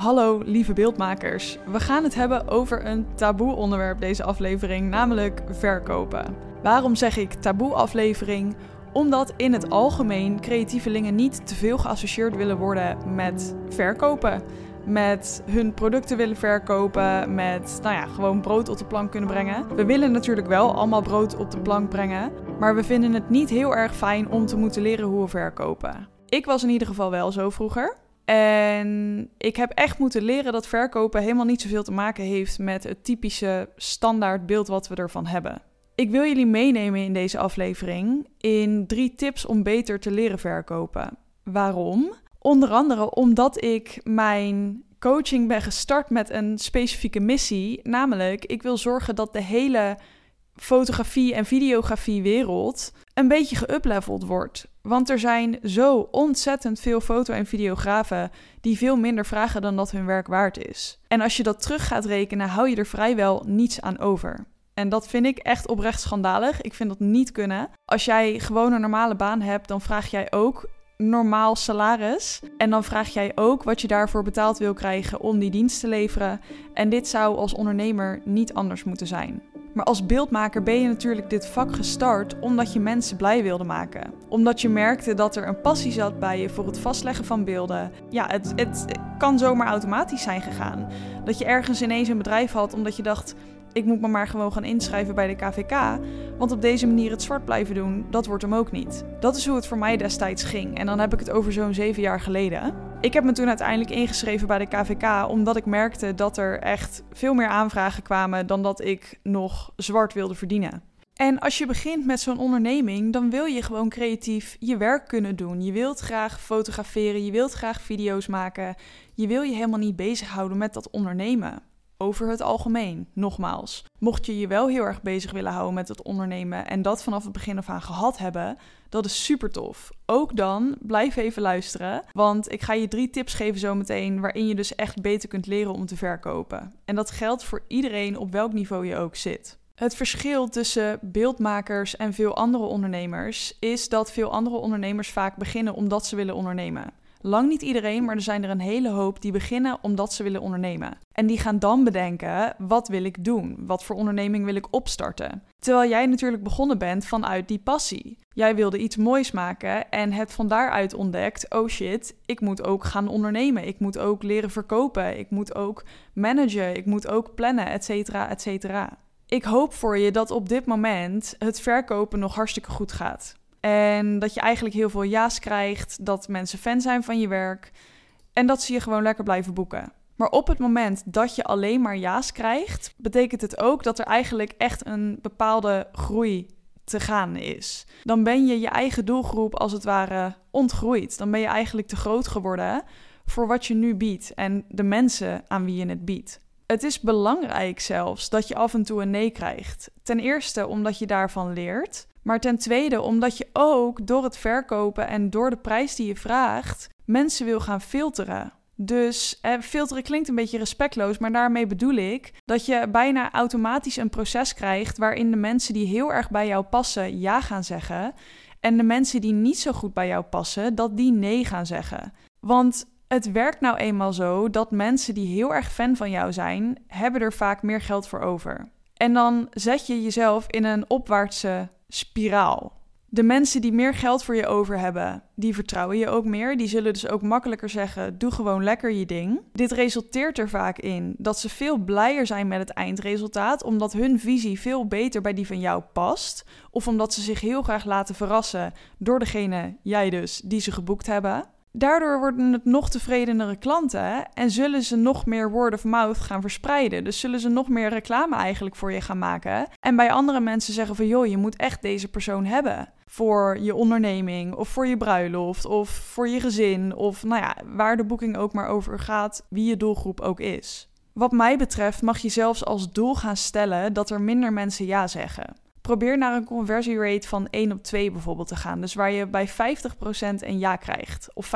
Hallo lieve beeldmakers. We gaan het hebben over een taboe onderwerp deze aflevering, namelijk verkopen. Waarom zeg ik taboe aflevering? Omdat in het algemeen creatievelingen niet te veel geassocieerd willen worden met verkopen. Met hun producten willen verkopen, met nou ja, gewoon brood op de plank kunnen brengen. We willen natuurlijk wel allemaal brood op de plank brengen, maar we vinden het niet heel erg fijn om te moeten leren hoe we verkopen. Ik was in ieder geval wel zo vroeger. En ik heb echt moeten leren dat verkopen helemaal niet zoveel te maken heeft met het typische standaard beeld wat we ervan hebben. Ik wil jullie meenemen in deze aflevering in drie tips om beter te leren verkopen. Waarom? Onder andere omdat ik mijn coaching ben gestart met een specifieke missie, namelijk ik wil zorgen dat de hele fotografie en videografie wereld een beetje geupleveld wordt. Want er zijn zo ontzettend veel foto- en videografen die veel minder vragen dan dat hun werk waard is. En als je dat terug gaat rekenen, hou je er vrijwel niets aan over. En dat vind ik echt oprecht schandalig. Ik vind dat niet kunnen. Als jij gewoon een normale baan hebt, dan vraag jij ook normaal salaris. En dan vraag jij ook wat je daarvoor betaald wil krijgen om die dienst te leveren. En dit zou als ondernemer niet anders moeten zijn. Maar als beeldmaker ben je natuurlijk dit vak gestart omdat je mensen blij wilde maken. Omdat je merkte dat er een passie zat bij je voor het vastleggen van beelden. Ja, het, het kan zomaar automatisch zijn gegaan. Dat je ergens ineens een bedrijf had omdat je dacht ik moet me maar gewoon gaan inschrijven bij de KVK. Want op deze manier het zwart blijven doen, dat wordt hem ook niet. Dat is hoe het voor mij destijds ging. En dan heb ik het over zo'n zeven jaar geleden. Ik heb me toen uiteindelijk ingeschreven bij de KVK omdat ik merkte dat er echt veel meer aanvragen kwamen dan dat ik nog zwart wilde verdienen. En als je begint met zo'n onderneming, dan wil je gewoon creatief je werk kunnen doen. Je wilt graag fotograferen, je wilt graag video's maken. Je wil je helemaal niet bezighouden met dat ondernemen over het algemeen. Nogmaals, mocht je je wel heel erg bezig willen houden met het ondernemen en dat vanaf het begin af aan gehad hebben, dat is super tof. Ook dan blijf even luisteren, want ik ga je drie tips geven zometeen waarin je dus echt beter kunt leren om te verkopen. En dat geldt voor iedereen op welk niveau je ook zit. Het verschil tussen beeldmakers en veel andere ondernemers is dat veel andere ondernemers vaak beginnen omdat ze willen ondernemen. Lang niet iedereen, maar er zijn er een hele hoop die beginnen omdat ze willen ondernemen. En die gaan dan bedenken: wat wil ik doen? Wat voor onderneming wil ik opstarten? Terwijl jij natuurlijk begonnen bent vanuit die passie. Jij wilde iets moois maken en hebt van daaruit ontdekt: oh shit, ik moet ook gaan ondernemen. Ik moet ook leren verkopen. Ik moet ook managen. Ik moet ook plannen, et cetera, et cetera. Ik hoop voor je dat op dit moment het verkopen nog hartstikke goed gaat. En dat je eigenlijk heel veel ja's krijgt, dat mensen fan zijn van je werk en dat ze je gewoon lekker blijven boeken. Maar op het moment dat je alleen maar ja's krijgt, betekent het ook dat er eigenlijk echt een bepaalde groei te gaan is. Dan ben je je eigen doelgroep als het ware ontgroeid. Dan ben je eigenlijk te groot geworden voor wat je nu biedt en de mensen aan wie je het biedt. Het is belangrijk zelfs dat je af en toe een nee krijgt. Ten eerste omdat je daarvan leert. Maar ten tweede omdat je ook door het verkopen en door de prijs die je vraagt, mensen wil gaan filteren. Dus eh, filteren klinkt een beetje respectloos, maar daarmee bedoel ik dat je bijna automatisch een proces krijgt waarin de mensen die heel erg bij jou passen ja gaan zeggen en de mensen die niet zo goed bij jou passen, dat die nee gaan zeggen. Want het werkt nou eenmaal zo dat mensen die heel erg fan van jou zijn, hebben er vaak meer geld voor over. En dan zet je jezelf in een opwaartse spiraal. De mensen die meer geld voor je over hebben, die vertrouwen je ook meer. Die zullen dus ook makkelijker zeggen: doe gewoon lekker je ding. Dit resulteert er vaak in dat ze veel blijer zijn met het eindresultaat, omdat hun visie veel beter bij die van jou past. Of omdat ze zich heel graag laten verrassen door degene, jij dus, die ze geboekt hebben. Daardoor worden het nog tevredenere klanten en zullen ze nog meer word of mouth gaan verspreiden. Dus zullen ze nog meer reclame eigenlijk voor je gaan maken. En bij andere mensen zeggen van joh, je moet echt deze persoon hebben. Voor je onderneming of voor je bruiloft of voor je gezin of nou ja, waar de boeking ook maar over gaat, wie je doelgroep ook is. Wat mij betreft mag je zelfs als doel gaan stellen dat er minder mensen ja zeggen probeer naar een conversierate van 1 op 2 bijvoorbeeld te gaan. Dus waar je bij 50% een ja krijgt. Of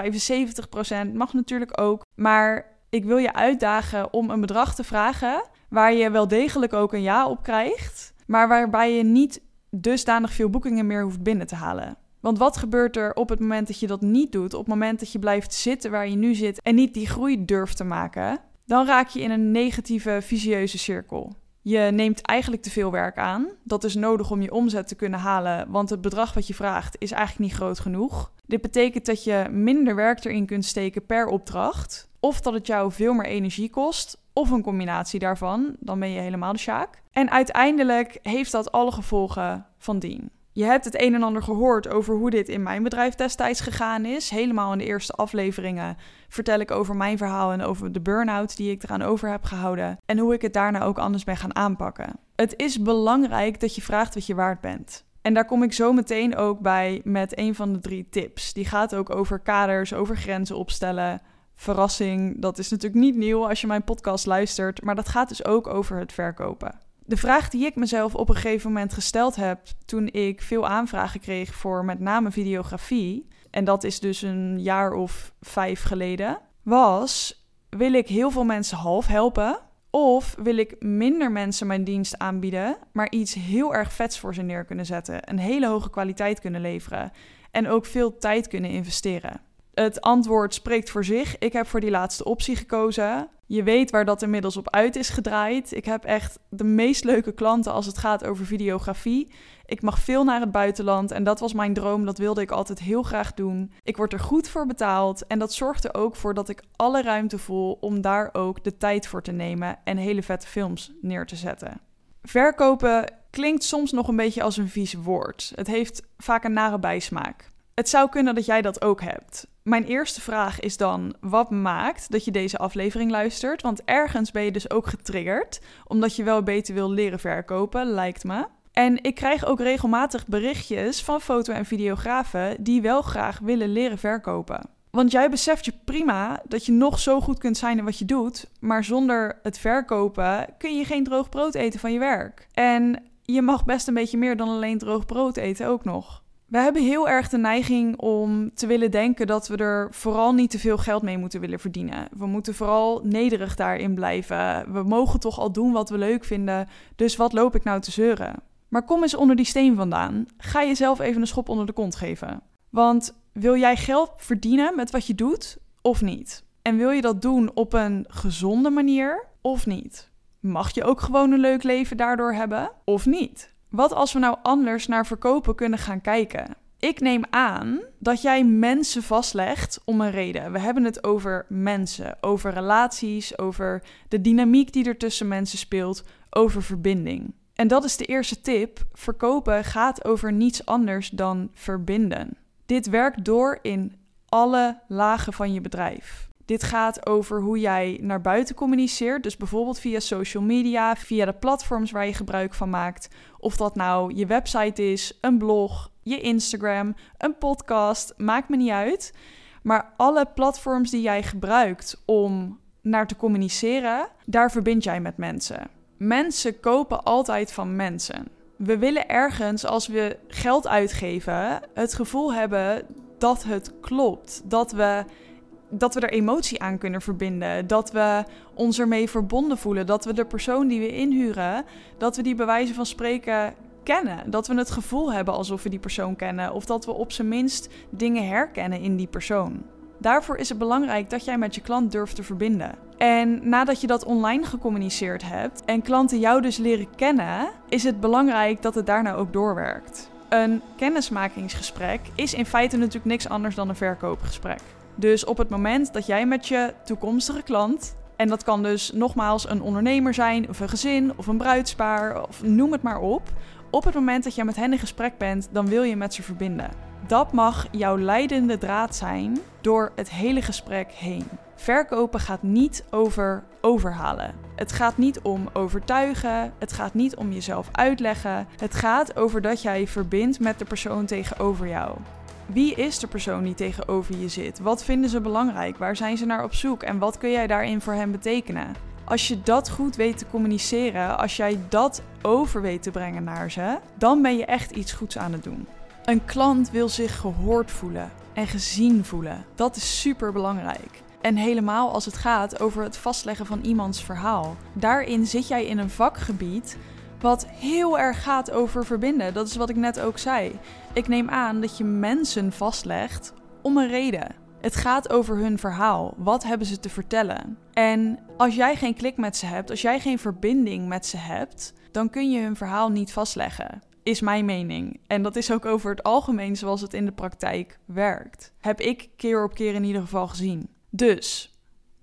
75% mag natuurlijk ook. Maar ik wil je uitdagen om een bedrag te vragen waar je wel degelijk ook een ja op krijgt. Maar waarbij je niet dusdanig veel boekingen meer hoeft binnen te halen. Want wat gebeurt er op het moment dat je dat niet doet, op het moment dat je blijft zitten waar je nu zit en niet die groei durft te maken? Dan raak je in een negatieve, visieuze cirkel. Je neemt eigenlijk te veel werk aan. Dat is nodig om je omzet te kunnen halen, want het bedrag wat je vraagt is eigenlijk niet groot genoeg. Dit betekent dat je minder werk erin kunt steken per opdracht, of dat het jou veel meer energie kost, of een combinatie daarvan. Dan ben je helemaal de sjaak. En uiteindelijk heeft dat alle gevolgen van dien. Je hebt het een en ander gehoord over hoe dit in mijn bedrijf destijds gegaan is. Helemaal in de eerste afleveringen vertel ik over mijn verhaal en over de burn-out die ik eraan over heb gehouden. En hoe ik het daarna ook anders ben gaan aanpakken. Het is belangrijk dat je vraagt wat je waard bent. En daar kom ik zo meteen ook bij met een van de drie tips. Die gaat ook over kaders, over grenzen opstellen. Verrassing, dat is natuurlijk niet nieuw als je mijn podcast luistert, maar dat gaat dus ook over het verkopen. De vraag die ik mezelf op een gegeven moment gesteld heb toen ik veel aanvragen kreeg voor met name videografie, en dat is dus een jaar of vijf geleden, was: wil ik heel veel mensen half helpen? Of wil ik minder mensen mijn dienst aanbieden, maar iets heel erg vets voor ze neer kunnen zetten, een hele hoge kwaliteit kunnen leveren en ook veel tijd kunnen investeren? Het antwoord spreekt voor zich. Ik heb voor die laatste optie gekozen. Je weet waar dat inmiddels op uit is gedraaid. Ik heb echt de meest leuke klanten als het gaat over videografie. Ik mag veel naar het buitenland en dat was mijn droom. Dat wilde ik altijd heel graag doen. Ik word er goed voor betaald en dat zorgt er ook voor dat ik alle ruimte voel om daar ook de tijd voor te nemen en hele vette films neer te zetten. Verkopen klinkt soms nog een beetje als een vies woord. Het heeft vaak een nare bijsmaak. Het zou kunnen dat jij dat ook hebt. Mijn eerste vraag is dan: wat maakt dat je deze aflevering luistert? Want ergens ben je dus ook getriggerd, omdat je wel beter wil leren verkopen, lijkt me. En ik krijg ook regelmatig berichtjes van foto- en videografen die wel graag willen leren verkopen. Want jij beseft je prima dat je nog zo goed kunt zijn in wat je doet, maar zonder het verkopen kun je geen droog brood eten van je werk. En je mag best een beetje meer dan alleen droog brood eten ook nog. We hebben heel erg de neiging om te willen denken dat we er vooral niet te veel geld mee moeten willen verdienen. We moeten vooral nederig daarin blijven. We mogen toch al doen wat we leuk vinden, dus wat loop ik nou te zeuren? Maar kom eens onder die steen vandaan. Ga jezelf even een schop onder de kont geven. Want wil jij geld verdienen met wat je doet of niet? En wil je dat doen op een gezonde manier of niet? Mag je ook gewoon een leuk leven daardoor hebben of niet? Wat als we nou anders naar verkopen kunnen gaan kijken? Ik neem aan dat jij mensen vastlegt om een reden. We hebben het over mensen, over relaties, over de dynamiek die er tussen mensen speelt, over verbinding. En dat is de eerste tip. Verkopen gaat over niets anders dan verbinden. Dit werkt door in alle lagen van je bedrijf. Dit gaat over hoe jij naar buiten communiceert. Dus bijvoorbeeld via social media, via de platforms waar je gebruik van maakt. Of dat nou je website is, een blog, je Instagram, een podcast, maakt me niet uit. Maar alle platforms die jij gebruikt om naar te communiceren, daar verbind jij met mensen. Mensen kopen altijd van mensen. We willen ergens, als we geld uitgeven, het gevoel hebben dat het klopt. Dat we dat we er emotie aan kunnen verbinden. Dat we ons ermee verbonden voelen. Dat we de persoon die we inhuren, dat we die bij wijze van spreken kennen. Dat we het gevoel hebben alsof we die persoon kennen. Of dat we op zijn minst dingen herkennen in die persoon. Daarvoor is het belangrijk dat jij met je klant durft te verbinden. En nadat je dat online gecommuniceerd hebt en klanten jou dus leren kennen, is het belangrijk dat het daarna ook doorwerkt. Een kennismakingsgesprek is in feite natuurlijk niks anders dan een verkoopgesprek. Dus op het moment dat jij met je toekomstige klant, en dat kan dus nogmaals een ondernemer zijn, of een gezin, of een bruidspaar, of noem het maar op. Op het moment dat jij met hen in gesprek bent, dan wil je met ze verbinden. Dat mag jouw leidende draad zijn door het hele gesprek heen. Verkopen gaat niet over overhalen. Het gaat niet om overtuigen. Het gaat niet om jezelf uitleggen. Het gaat over dat jij verbindt met de persoon tegenover jou. Wie is de persoon die tegenover je zit? Wat vinden ze belangrijk? Waar zijn ze naar op zoek? En wat kun jij daarin voor hen betekenen? Als je dat goed weet te communiceren, als jij dat over weet te brengen naar ze, dan ben je echt iets goeds aan het doen. Een klant wil zich gehoord voelen en gezien voelen. Dat is super belangrijk. En helemaal als het gaat over het vastleggen van iemands verhaal. Daarin zit jij in een vakgebied Wat heel erg gaat over verbinden. Dat is wat ik net ook zei. Ik neem aan dat je mensen vastlegt om een reden. Het gaat over hun verhaal. Wat hebben ze te vertellen? En als jij geen klik met ze hebt, als jij geen verbinding met ze hebt, dan kun je hun verhaal niet vastleggen. Is mijn mening. En dat is ook over het algemeen zoals het in de praktijk werkt. Heb ik keer op keer in ieder geval gezien. Dus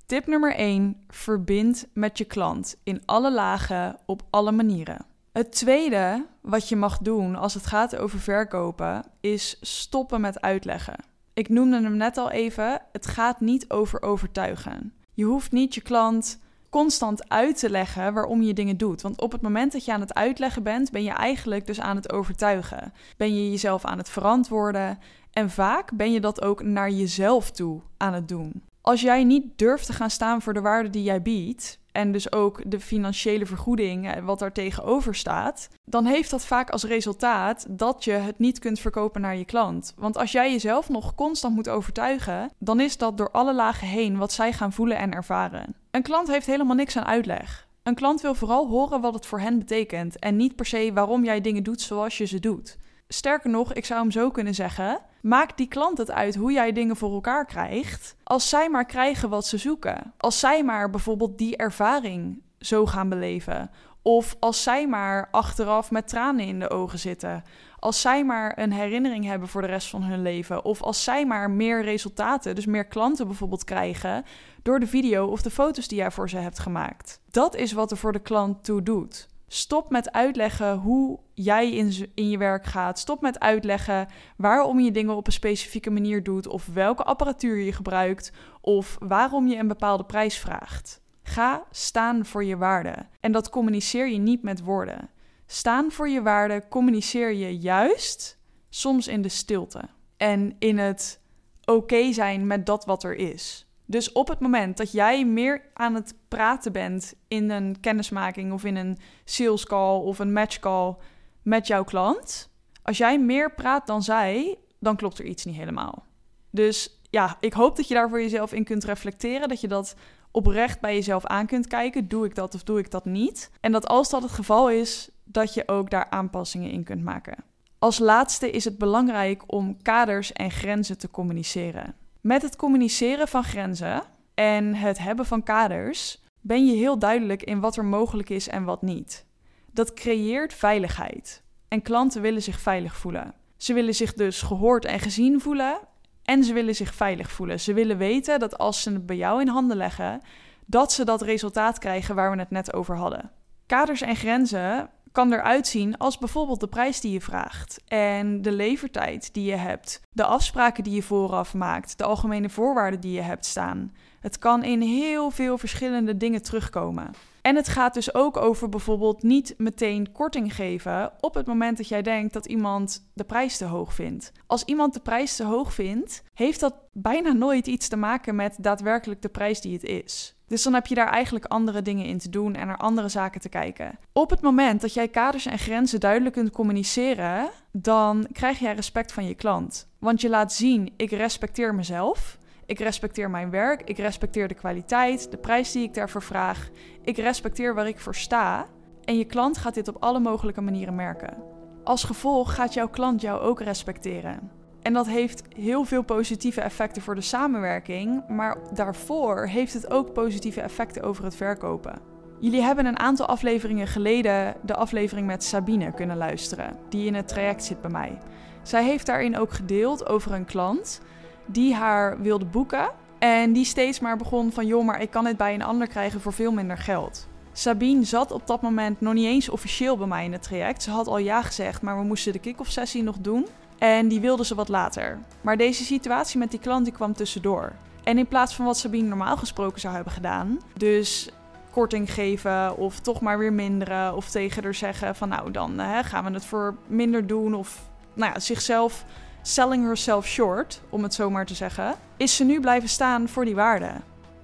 Tip nummer 1: verbind met je klant in alle lagen op alle manieren. Het tweede wat je mag doen als het gaat over verkopen is stoppen met uitleggen. Ik noemde hem net al even, het gaat niet over overtuigen. Je hoeft niet je klant constant uit te leggen waarom je dingen doet. Want op het moment dat je aan het uitleggen bent, ben je eigenlijk dus aan het overtuigen. Ben je jezelf aan het verantwoorden en vaak ben je dat ook naar jezelf toe aan het doen. Als jij niet durft te gaan staan voor de waarde die jij biedt, en dus ook de financiële vergoeding, eh, wat daar tegenover staat, dan heeft dat vaak als resultaat dat je het niet kunt verkopen naar je klant. Want als jij jezelf nog constant moet overtuigen, dan is dat door alle lagen heen wat zij gaan voelen en ervaren. Een klant heeft helemaal niks aan uitleg. Een klant wil vooral horen wat het voor hen betekent en niet per se waarom jij dingen doet zoals je ze doet. Sterker nog, ik zou hem zo kunnen zeggen: maak die klant het uit hoe jij dingen voor elkaar krijgt. Als zij maar krijgen wat ze zoeken. Als zij maar bijvoorbeeld die ervaring zo gaan beleven. Of als zij maar achteraf met tranen in de ogen zitten. Als zij maar een herinnering hebben voor de rest van hun leven. Of als zij maar meer resultaten, dus meer klanten bijvoorbeeld krijgen. door de video of de foto's die jij voor ze hebt gemaakt. Dat is wat er voor de klant toe doet. Stop met uitleggen hoe jij in, in je werk gaat. Stop met uitleggen waarom je dingen op een specifieke manier doet. Of welke apparatuur je gebruikt. Of waarom je een bepaalde prijs vraagt. Ga staan voor je waarde. En dat communiceer je niet met woorden. Staan voor je waarde communiceer je juist soms in de stilte. En in het oké zijn met dat wat er is. Dus op het moment dat jij meer aan het praten bent in een kennismaking of in een sales call of een match call met jouw klant, als jij meer praat dan zij, dan klopt er iets niet helemaal. Dus ja, ik hoop dat je daar voor jezelf in kunt reflecteren, dat je dat oprecht bij jezelf aan kunt kijken. Doe ik dat of doe ik dat niet? En dat als dat het geval is, dat je ook daar aanpassingen in kunt maken. Als laatste is het belangrijk om kaders en grenzen te communiceren. Met het communiceren van grenzen en het hebben van kaders ben je heel duidelijk in wat er mogelijk is en wat niet. Dat creëert veiligheid. En klanten willen zich veilig voelen. Ze willen zich dus gehoord en gezien voelen en ze willen zich veilig voelen. Ze willen weten dat als ze het bij jou in handen leggen, dat ze dat resultaat krijgen waar we het net over hadden. Kaders en grenzen kan eruit zien als bijvoorbeeld de prijs die je vraagt en de levertijd die je hebt, de afspraken die je vooraf maakt, de algemene voorwaarden die je hebt staan. Het kan in heel veel verschillende dingen terugkomen. En het gaat dus ook over bijvoorbeeld niet meteen korting geven op het moment dat jij denkt dat iemand de prijs te hoog vindt. Als iemand de prijs te hoog vindt, heeft dat bijna nooit iets te maken met daadwerkelijk de prijs die het is. Dus dan heb je daar eigenlijk andere dingen in te doen en naar andere zaken te kijken. Op het moment dat jij kaders en grenzen duidelijk kunt communiceren, dan krijg jij respect van je klant. Want je laat zien: ik respecteer mezelf. Ik respecteer mijn werk, ik respecteer de kwaliteit, de prijs die ik daarvoor vraag. Ik respecteer waar ik voor sta. En je klant gaat dit op alle mogelijke manieren merken. Als gevolg gaat jouw klant jou ook respecteren. En dat heeft heel veel positieve effecten voor de samenwerking, maar daarvoor heeft het ook positieve effecten over het verkopen. Jullie hebben een aantal afleveringen geleden de aflevering met Sabine kunnen luisteren, die in het traject zit bij mij. Zij heeft daarin ook gedeeld over een klant die haar wilde boeken en die steeds maar begon van joh, maar ik kan het bij een ander krijgen voor veel minder geld. Sabine zat op dat moment nog niet eens officieel bij mij in het traject. Ze had al ja gezegd, maar we moesten de kick-off sessie nog doen. En die wilde ze wat later. Maar deze situatie met die klant die kwam tussendoor. En in plaats van wat Sabine normaal gesproken zou hebben gedaan, dus korting geven of toch maar weer minderen of tegen haar zeggen van nou dan hè, gaan we het voor minder doen of nou ja, zichzelf selling herself short, om het zo maar te zeggen, is ze nu blijven staan voor die waarde.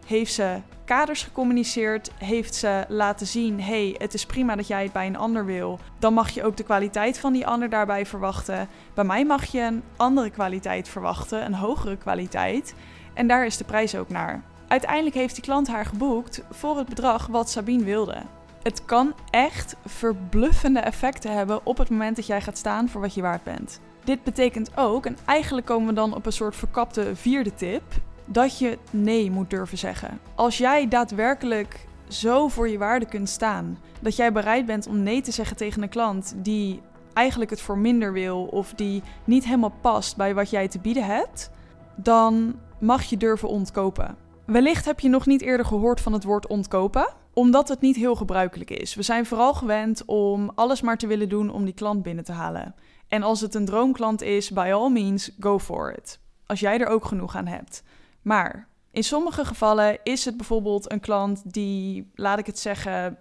Heeft ze kaders gecommuniceerd, heeft ze laten zien: hey, het is prima dat jij het bij een ander wil. Dan mag je ook de kwaliteit van die ander daarbij verwachten. Bij mij mag je een andere kwaliteit verwachten, een hogere kwaliteit. En daar is de prijs ook naar. Uiteindelijk heeft die klant haar geboekt voor het bedrag wat Sabine wilde. Het kan echt verbluffende effecten hebben op het moment dat jij gaat staan voor wat je waard bent. Dit betekent ook, en eigenlijk komen we dan op een soort verkapte vierde tip, dat je nee moet durven zeggen. Als jij daadwerkelijk zo voor je waarde kunt staan, dat jij bereid bent om nee te zeggen tegen een klant die eigenlijk het voor minder wil of die niet helemaal past bij wat jij te bieden hebt, dan mag je durven ontkopen. Wellicht heb je nog niet eerder gehoord van het woord ontkopen, omdat het niet heel gebruikelijk is. We zijn vooral gewend om alles maar te willen doen om die klant binnen te halen. En als het een droomklant is, by all means, go for it. Als jij er ook genoeg aan hebt. Maar in sommige gevallen is het bijvoorbeeld een klant die, laat ik het zeggen, 70%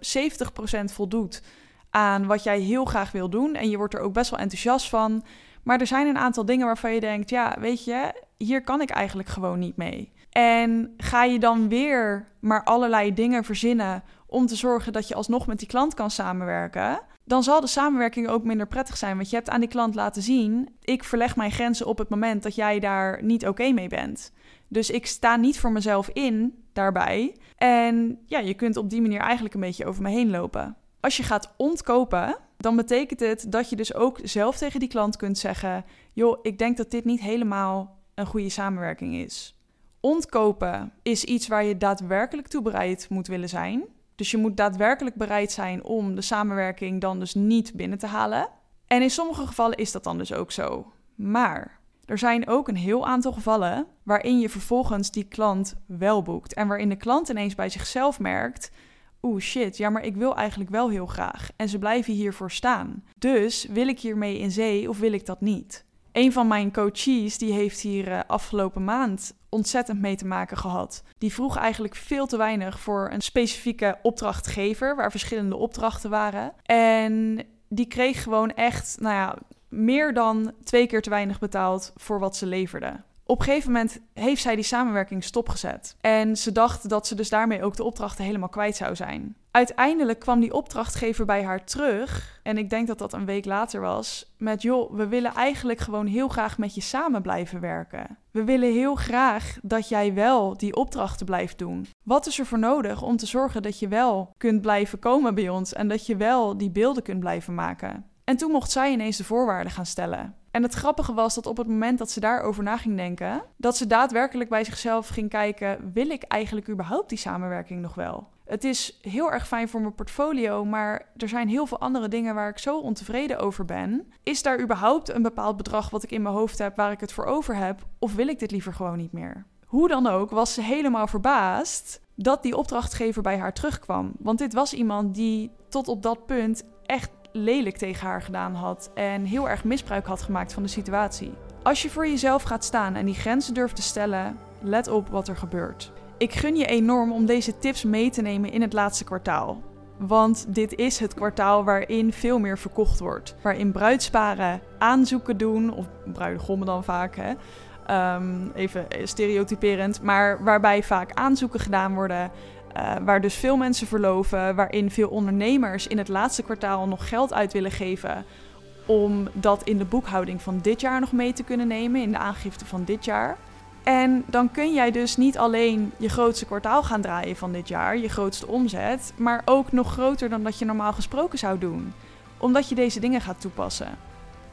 voldoet aan wat jij heel graag wil doen. En je wordt er ook best wel enthousiast van. Maar er zijn een aantal dingen waarvan je denkt: ja, weet je, hier kan ik eigenlijk gewoon niet mee. En ga je dan weer maar allerlei dingen verzinnen om te zorgen dat je alsnog met die klant kan samenwerken, dan zal de samenwerking ook minder prettig zijn. Want je hebt aan die klant laten zien: ik verleg mijn grenzen op het moment dat jij daar niet oké mee bent. Dus ik sta niet voor mezelf in daarbij. En ja, je kunt op die manier eigenlijk een beetje over me heen lopen. Als je gaat ontkopen, dan betekent het dat je dus ook zelf tegen die klant kunt zeggen: joh, ik denk dat dit niet helemaal een goede samenwerking is. Ontkopen is iets waar je daadwerkelijk toe bereid moet willen zijn. Dus je moet daadwerkelijk bereid zijn om de samenwerking dan dus niet binnen te halen. En in sommige gevallen is dat dan dus ook zo. Maar er zijn ook een heel aantal gevallen waarin je vervolgens die klant wel boekt. En waarin de klant ineens bij zichzelf merkt: oeh shit, ja, maar ik wil eigenlijk wel heel graag. En ze blijven hiervoor staan. Dus wil ik hiermee in zee of wil ik dat niet? Een van mijn coaches die heeft hier uh, afgelopen maand ontzettend mee te maken gehad. Die vroeg eigenlijk veel te weinig voor een specifieke opdrachtgever, waar verschillende opdrachten waren. En die kreeg gewoon echt, nou ja, meer dan twee keer te weinig betaald voor wat ze leverde. Op een gegeven moment heeft zij die samenwerking stopgezet. En ze dacht dat ze dus daarmee ook de opdrachten helemaal kwijt zou zijn. Uiteindelijk kwam die opdrachtgever bij haar terug. En ik denk dat dat een week later was. Met joh, we willen eigenlijk gewoon heel graag met je samen blijven werken. We willen heel graag dat jij wel die opdrachten blijft doen. Wat is er voor nodig om te zorgen dat je wel kunt blijven komen bij ons en dat je wel die beelden kunt blijven maken? En toen mocht zij ineens de voorwaarden gaan stellen. En het grappige was dat op het moment dat ze daarover na ging denken, dat ze daadwerkelijk bij zichzelf ging kijken: wil ik eigenlijk überhaupt die samenwerking nog wel? Het is heel erg fijn voor mijn portfolio, maar er zijn heel veel andere dingen waar ik zo ontevreden over ben. Is daar überhaupt een bepaald bedrag wat ik in mijn hoofd heb waar ik het voor over heb? Of wil ik dit liever gewoon niet meer? Hoe dan ook was ze helemaal verbaasd dat die opdrachtgever bij haar terugkwam. Want dit was iemand die tot op dat punt echt lelijk tegen haar gedaan had en heel erg misbruik had gemaakt van de situatie. Als je voor jezelf gaat staan en die grenzen durft te stellen, let op wat er gebeurt. Ik gun je enorm om deze tips mee te nemen in het laatste kwartaal. Want dit is het kwartaal waarin veel meer verkocht wordt. Waarin bruidsparen aanzoeken doen, of bruidegommen dan vaak, hè. Um, even stereotyperend, maar waarbij vaak aanzoeken gedaan worden uh, waar dus veel mensen verloven, waarin veel ondernemers in het laatste kwartaal nog geld uit willen geven om dat in de boekhouding van dit jaar nog mee te kunnen nemen, in de aangifte van dit jaar. En dan kun jij dus niet alleen je grootste kwartaal gaan draaien van dit jaar, je grootste omzet, maar ook nog groter dan dat je normaal gesproken zou doen, omdat je deze dingen gaat toepassen.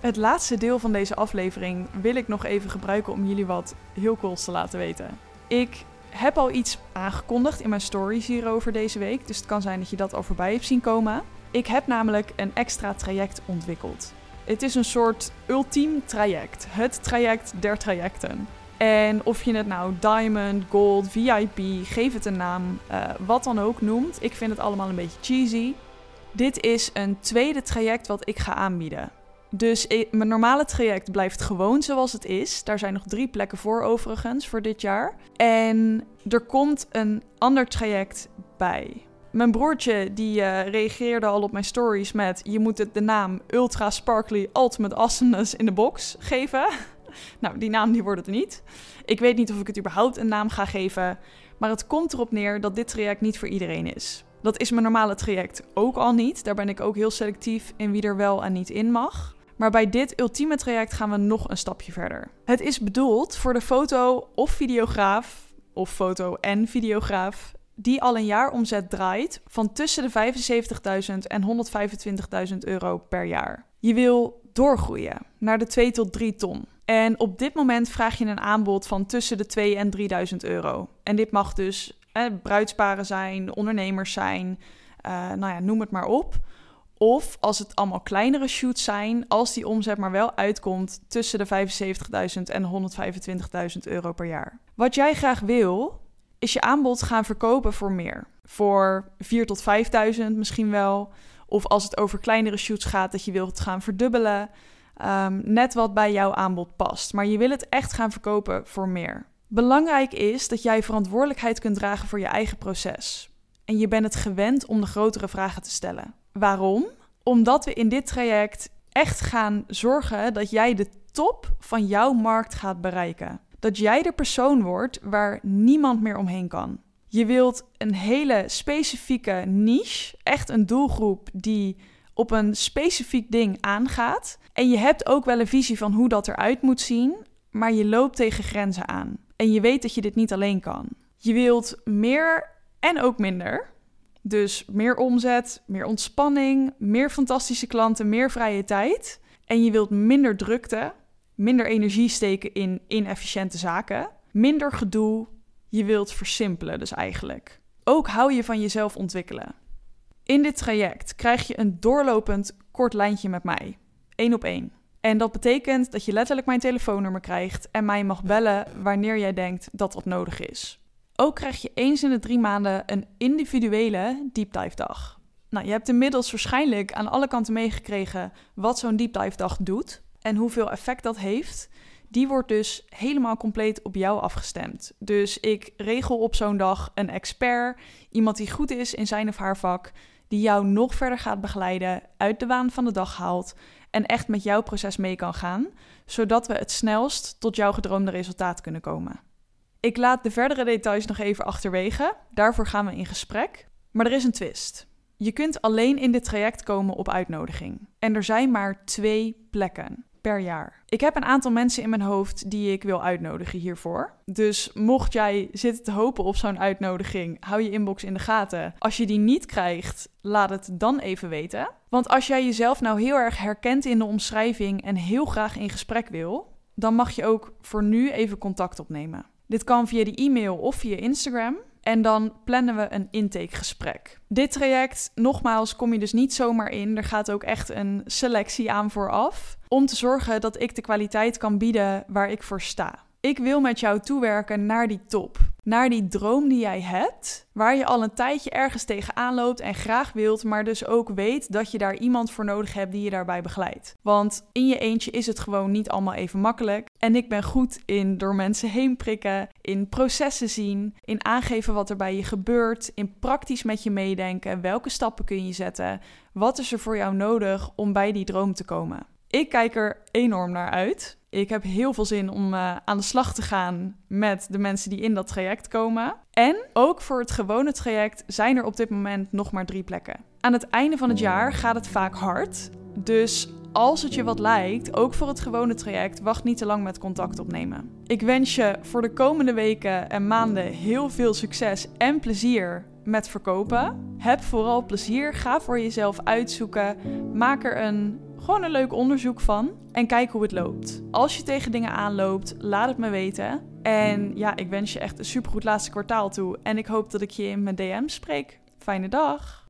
Het laatste deel van deze aflevering wil ik nog even gebruiken om jullie wat heel cools te laten weten. Ik heb al iets aangekondigd in mijn stories hierover deze week. Dus het kan zijn dat je dat al voorbij hebt zien komen. Ik heb namelijk een extra traject ontwikkeld. Het is een soort ultiem traject. Het traject der trajecten. En of je het nou Diamond, Gold, VIP, geef het een naam, uh, wat dan ook noemt. Ik vind het allemaal een beetje cheesy. Dit is een tweede traject wat ik ga aanbieden. Dus mijn normale traject blijft gewoon zoals het is. Daar zijn nog drie plekken voor overigens voor dit jaar. En er komt een ander traject bij. Mijn broertje die uh, reageerde al op mijn stories met... je moet het de naam Ultra Sparkly Ultimate Awesomeness in de box geven. nou, die naam die wordt het niet. Ik weet niet of ik het überhaupt een naam ga geven. Maar het komt erop neer dat dit traject niet voor iedereen is. Dat is mijn normale traject ook al niet. Daar ben ik ook heel selectief in wie er wel en niet in mag. Maar bij dit ultieme traject gaan we nog een stapje verder. Het is bedoeld voor de foto- of videograaf, of foto- en videograaf, die al een jaar omzet draait van tussen de 75.000 en 125.000 euro per jaar. Je wil doorgroeien naar de 2 tot 3 ton. En op dit moment vraag je een aanbod van tussen de 2 en 3000 euro. En dit mag dus eh, bruidsparen zijn, ondernemers zijn, uh, nou ja, noem het maar op. Of als het allemaal kleinere shoots zijn, als die omzet maar wel uitkomt tussen de 75.000 en 125.000 euro per jaar. Wat jij graag wil, is je aanbod gaan verkopen voor meer. Voor 4.000 tot 5.000 misschien wel. Of als het over kleinere shoots gaat, dat je wilt gaan verdubbelen. Um, net wat bij jouw aanbod past. Maar je wil het echt gaan verkopen voor meer. Belangrijk is dat jij verantwoordelijkheid kunt dragen voor je eigen proces. En je bent het gewend om de grotere vragen te stellen. Waarom? Omdat we in dit traject echt gaan zorgen dat jij de top van jouw markt gaat bereiken. Dat jij de persoon wordt waar niemand meer omheen kan. Je wilt een hele specifieke niche, echt een doelgroep die op een specifiek ding aangaat. En je hebt ook wel een visie van hoe dat eruit moet zien, maar je loopt tegen grenzen aan. En je weet dat je dit niet alleen kan. Je wilt meer en ook minder. Dus meer omzet, meer ontspanning, meer fantastische klanten, meer vrije tijd. En je wilt minder drukte, minder energie steken in inefficiënte zaken, minder gedoe. Je wilt versimpelen dus eigenlijk. Ook hou je van jezelf ontwikkelen. In dit traject krijg je een doorlopend kort lijntje met mij, één op één. En dat betekent dat je letterlijk mijn telefoonnummer krijgt en mij mag bellen wanneer jij denkt dat dat nodig is. Ook krijg je eens in de drie maanden een individuele deep dive dag. Nou, je hebt inmiddels waarschijnlijk aan alle kanten meegekregen wat zo'n deep dive dag doet en hoeveel effect dat heeft. Die wordt dus helemaal compleet op jou afgestemd. Dus ik regel op zo'n dag een expert, iemand die goed is in zijn of haar vak, die jou nog verder gaat begeleiden, uit de waan van de dag haalt en echt met jouw proces mee kan gaan, zodat we het snelst tot jouw gedroomde resultaat kunnen komen. Ik laat de verdere details nog even achterwege, daarvoor gaan we in gesprek. Maar er is een twist. Je kunt alleen in dit traject komen op uitnodiging. En er zijn maar twee plekken per jaar. Ik heb een aantal mensen in mijn hoofd die ik wil uitnodigen hiervoor. Dus mocht jij zitten te hopen op zo'n uitnodiging, hou je inbox in de gaten. Als je die niet krijgt, laat het dan even weten. Want als jij jezelf nou heel erg herkent in de omschrijving en heel graag in gesprek wil, dan mag je ook voor nu even contact opnemen. Dit kan via de e-mail of via Instagram. En dan plannen we een intakegesprek. Dit traject, nogmaals, kom je dus niet zomaar in. Er gaat ook echt een selectie aan vooraf. Om te zorgen dat ik de kwaliteit kan bieden waar ik voor sta. Ik wil met jou toewerken naar die top. Naar die droom die jij hebt, waar je al een tijdje ergens tegenaan loopt en graag wilt, maar dus ook weet dat je daar iemand voor nodig hebt die je daarbij begeleidt. Want in je eentje is het gewoon niet allemaal even makkelijk. En ik ben goed in door mensen heen prikken, in processen zien, in aangeven wat er bij je gebeurt, in praktisch met je meedenken, welke stappen kun je zetten, wat is er voor jou nodig om bij die droom te komen. Ik kijk er enorm naar uit. Ik heb heel veel zin om uh, aan de slag te gaan met de mensen die in dat traject komen. En ook voor het gewone traject zijn er op dit moment nog maar drie plekken. Aan het einde van het jaar gaat het vaak hard. Dus als het je wat lijkt, ook voor het gewone traject, wacht niet te lang met contact opnemen. Ik wens je voor de komende weken en maanden heel veel succes en plezier met verkopen. Heb vooral plezier, ga voor jezelf uitzoeken, maak er een gewoon een leuk onderzoek van en kijk hoe het loopt. Als je tegen dingen aanloopt, laat het me weten. En ja, ik wens je echt een supergoed laatste kwartaal toe. En ik hoop dat ik je in mijn DM spreek. Fijne dag!